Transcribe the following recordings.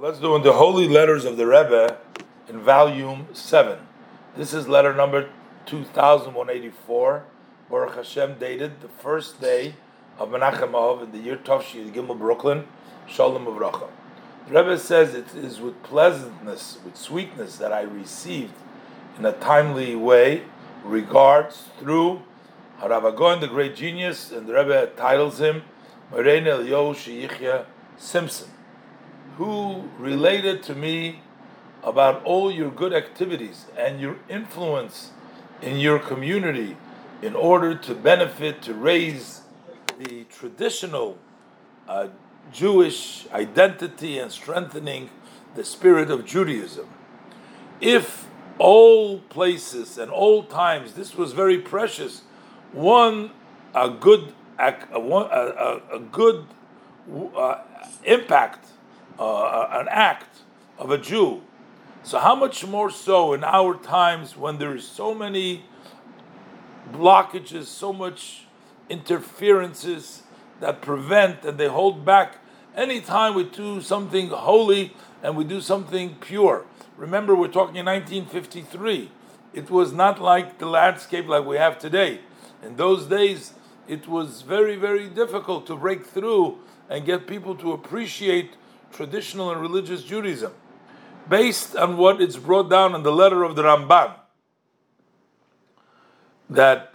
let's do in the Holy Letters of the Rebbe in volume 7. This is letter number 2184, Baruch Hashem, dated the first day of Menachem Av in the year Tovshi Gimel Brooklyn, Shalom Avracha. The Rebbe says it is with pleasantness, with sweetness that I received in a timely way regards through Harav HaGaon, the great genius, and the Rebbe titles him Morein Eliyahu Sheyichya Simpson who related to me about all your good activities and your influence in your community in order to benefit, to raise the traditional uh, Jewish identity and strengthening the spirit of Judaism. If all places and all times this was very precious, one a good a, a, a good uh, impact uh, an act of a Jew. So, how much more so in our times when there is so many blockages, so much interferences that prevent and they hold back anytime we do something holy and we do something pure. Remember, we're talking in 1953. It was not like the landscape like we have today. In those days, it was very, very difficult to break through and get people to appreciate traditional and religious Judaism, based on what it's brought down in the letter of the Ramban, that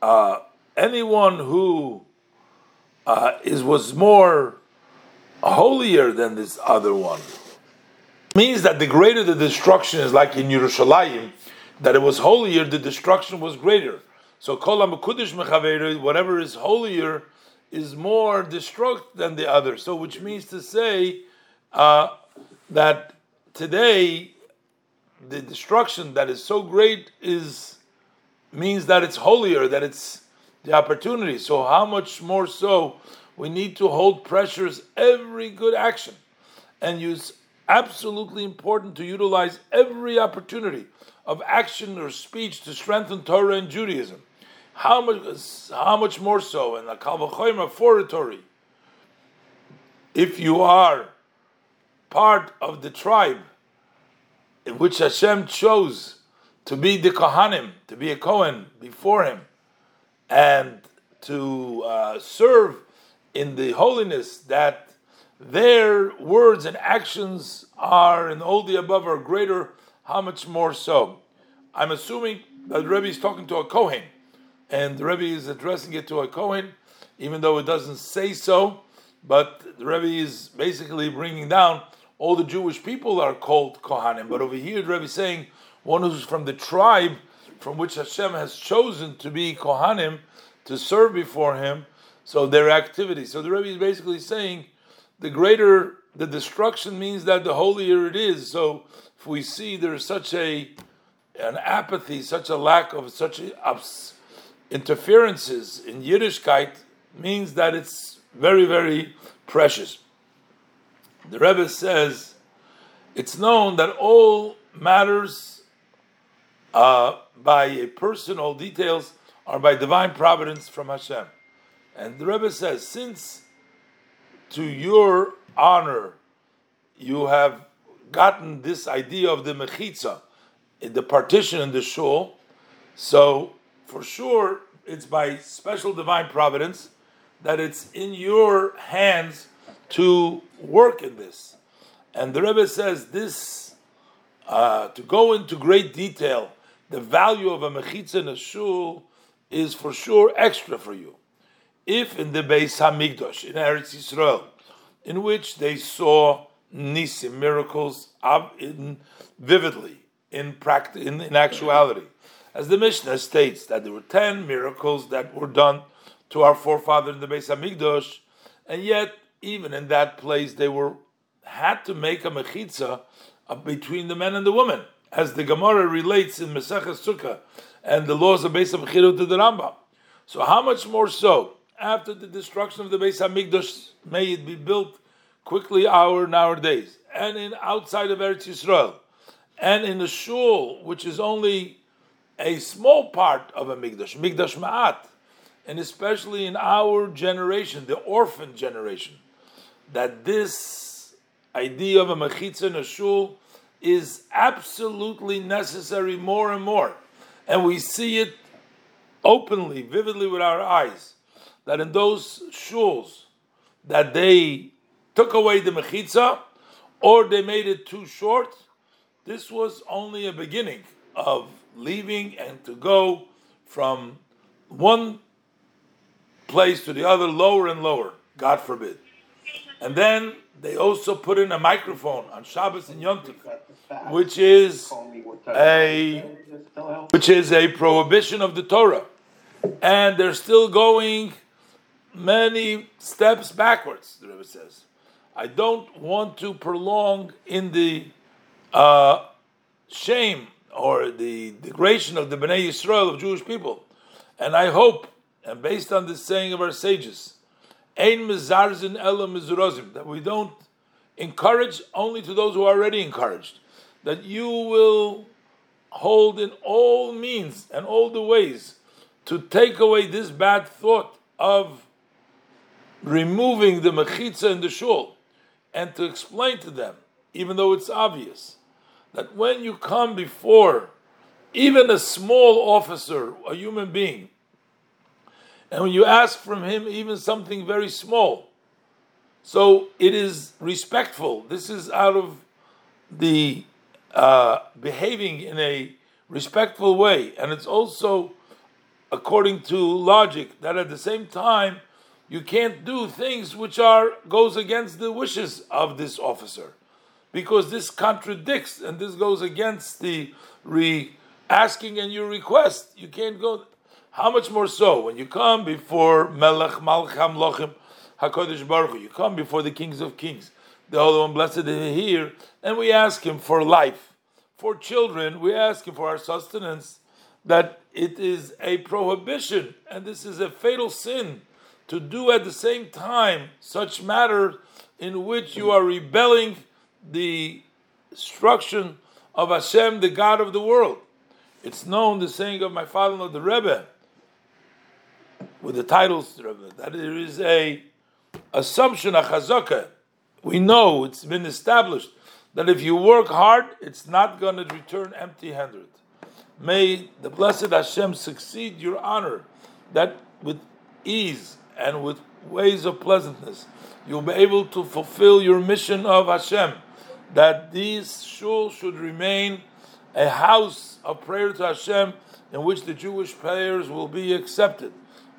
uh, anyone who uh, is was more holier than this other one means that the greater the destruction is, like in Yerushalayim, that it was holier, the destruction was greater. So kolam kol whatever is holier is more destruct than the other. So, which means to say uh, that today the destruction that is so great is means that it's holier, that it's the opportunity. So, how much more so we need to hold pressures every good action and use absolutely important to utilize every opportunity of action or speech to strengthen Torah and Judaism. How much, how much more so in the Kalvachoyma foratory? If you are part of the tribe in which Hashem chose to be the Kohanim, to be a Kohen before Him, and to uh, serve in the holiness that their words and actions are, and all the above are greater, how much more so? I'm assuming that Rebbe is talking to a Kohen and the Rebbe is addressing it to a Kohen, even though it doesn't say so. But the Rebbe is basically bringing down all the Jewish people are called Kohanim. But over here, the Rebbe is saying one who's from the tribe from which Hashem has chosen to be Kohanim to serve before Him. So their activity. So the Rebbe is basically saying the greater the destruction means that the holier it is. So if we see there's such a an apathy, such a lack of such a interferences in Yiddishkeit means that it's very, very precious. The Rebbe says it's known that all matters uh, by a person, all details are by divine providence from Hashem. And the Rebbe says, since to your honor you have gotten this idea of the mechitza, the partition in the shul, so for sure it's by special divine providence that it's in your hands to work in this. And the Rebbe says this uh, to go into great detail, the value of a mechitza in a shul is for sure extra for you. If in the Beis Hamikdash in Eretz Yisrael, in which they saw nisim miracles in, vividly in practice in, in actuality, as the Mishnah states that there were ten miracles that were done to our forefather in the Beis Hamikdash, and yet even in that place they were had to make a mechitza between the men and the women, as the Gemara relates in Maseches Sukkah and the laws of Beis Hamikdash to the Rambam. So how much more so after the destruction of the Beis Hamikdash may it be built quickly our nowadays, and in outside of Eretz Yisrael, and in the shul which is only a small part of a Mikdash, Mikdash Me'at, and especially in our generation, the orphan generation, that this idea of a mechitza in a shul is absolutely necessary more and more. And we see it openly, vividly with our eyes, that in those shuls that they took away the mechitza or they made it too short, this was only a beginning of leaving and to go from one place to the other, lower and lower, God forbid. And then they also put in a microphone on Shabbos and Yom Tov, which is a which is a prohibition of the Torah, and they're still going many steps backwards. The Rebbe says, "I don't want to prolong in the uh, shame or the degradation of the Bnei Yisrael of Jewish people, and I hope, and based on this saying of our sages." Ein mizarzin ela mizurozim. That we don't encourage only to those who are already encouraged. That you will hold in all means and all the ways to take away this bad thought of removing the mechitza and the shul and to explain to them, even though it's obvious, that when you come before even a small officer, a human being, and when you ask from him even something very small, so it is respectful. This is out of the uh, behaving in a respectful way, and it's also according to logic that at the same time you can't do things which are goes against the wishes of this officer, because this contradicts and this goes against the re asking and your request. You can't go. How much more so when you come before Melech Malcham Lochim Hakadosh Baruch you come before the kings of kings, the Holy One, blessed is here, and we ask Him for life, for children. We ask Him for our sustenance. That it is a prohibition, and this is a fatal sin to do at the same time such matter in which you are rebelling the instruction of Hashem, the God of the world. It's known the saying of my father-in-law, the Rebbe, with the titles that there is a assumption, a chazaka. We know it's been established that if you work hard, it's not going to return empty-handed. May the blessed Hashem succeed your honor, that with ease and with ways of pleasantness, you'll be able to fulfill your mission of Hashem, that these shul should remain a house of prayer to Hashem in which the Jewish prayers will be accepted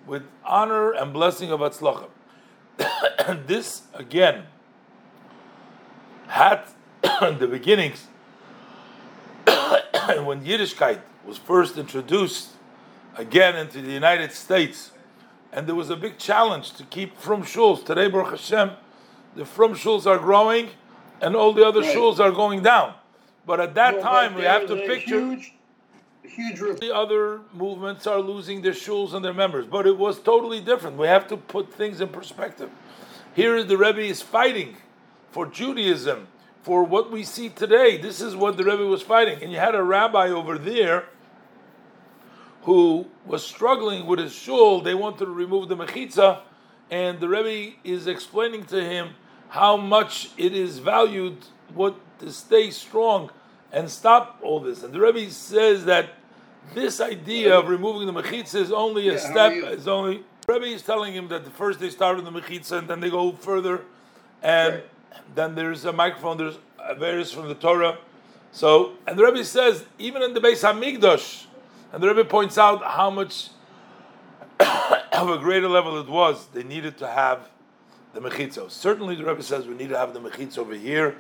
with honor and blessing of Atzlachim. this again had the beginnings when Yiddishkeit was first introduced again into the United States, and there was a big challenge to keep frum shuls. Today, Baruch Hashem, the frum shuls are growing, and all the other right. shuls are going down. But at that time, we have to picture. Huge huge. The other movements are losing their shuls and their members, but it was totally different. We have to put things in perspective. Here, the Rebbe is fighting for Judaism, for what we see today. This is what the Rebbe was fighting, and you had a rabbi over there who was struggling with his shul. They wanted to remove the mechitza, and the Rebbe is explaining to him how much it is valued, what to stay strong and stop all this. And the Rebbe says that this idea of removing the mechitza is only a yeah, step. Is only Rebbe is telling him that the first they start with the mechitza and then they go further, and right. then there's a microphone. There's various from the Torah. So and the Rebbe says even in the Beis Hamikdash, and the Rebbe points out how much of a greater level it was. They needed to have the mechitza. Certainly, the Rebbe says we need to have the mechitza over here,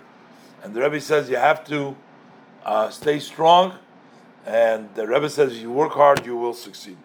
and the Rebbe says you have to uh, stay strong, and the Rebbe says, if "You work hard, you will succeed."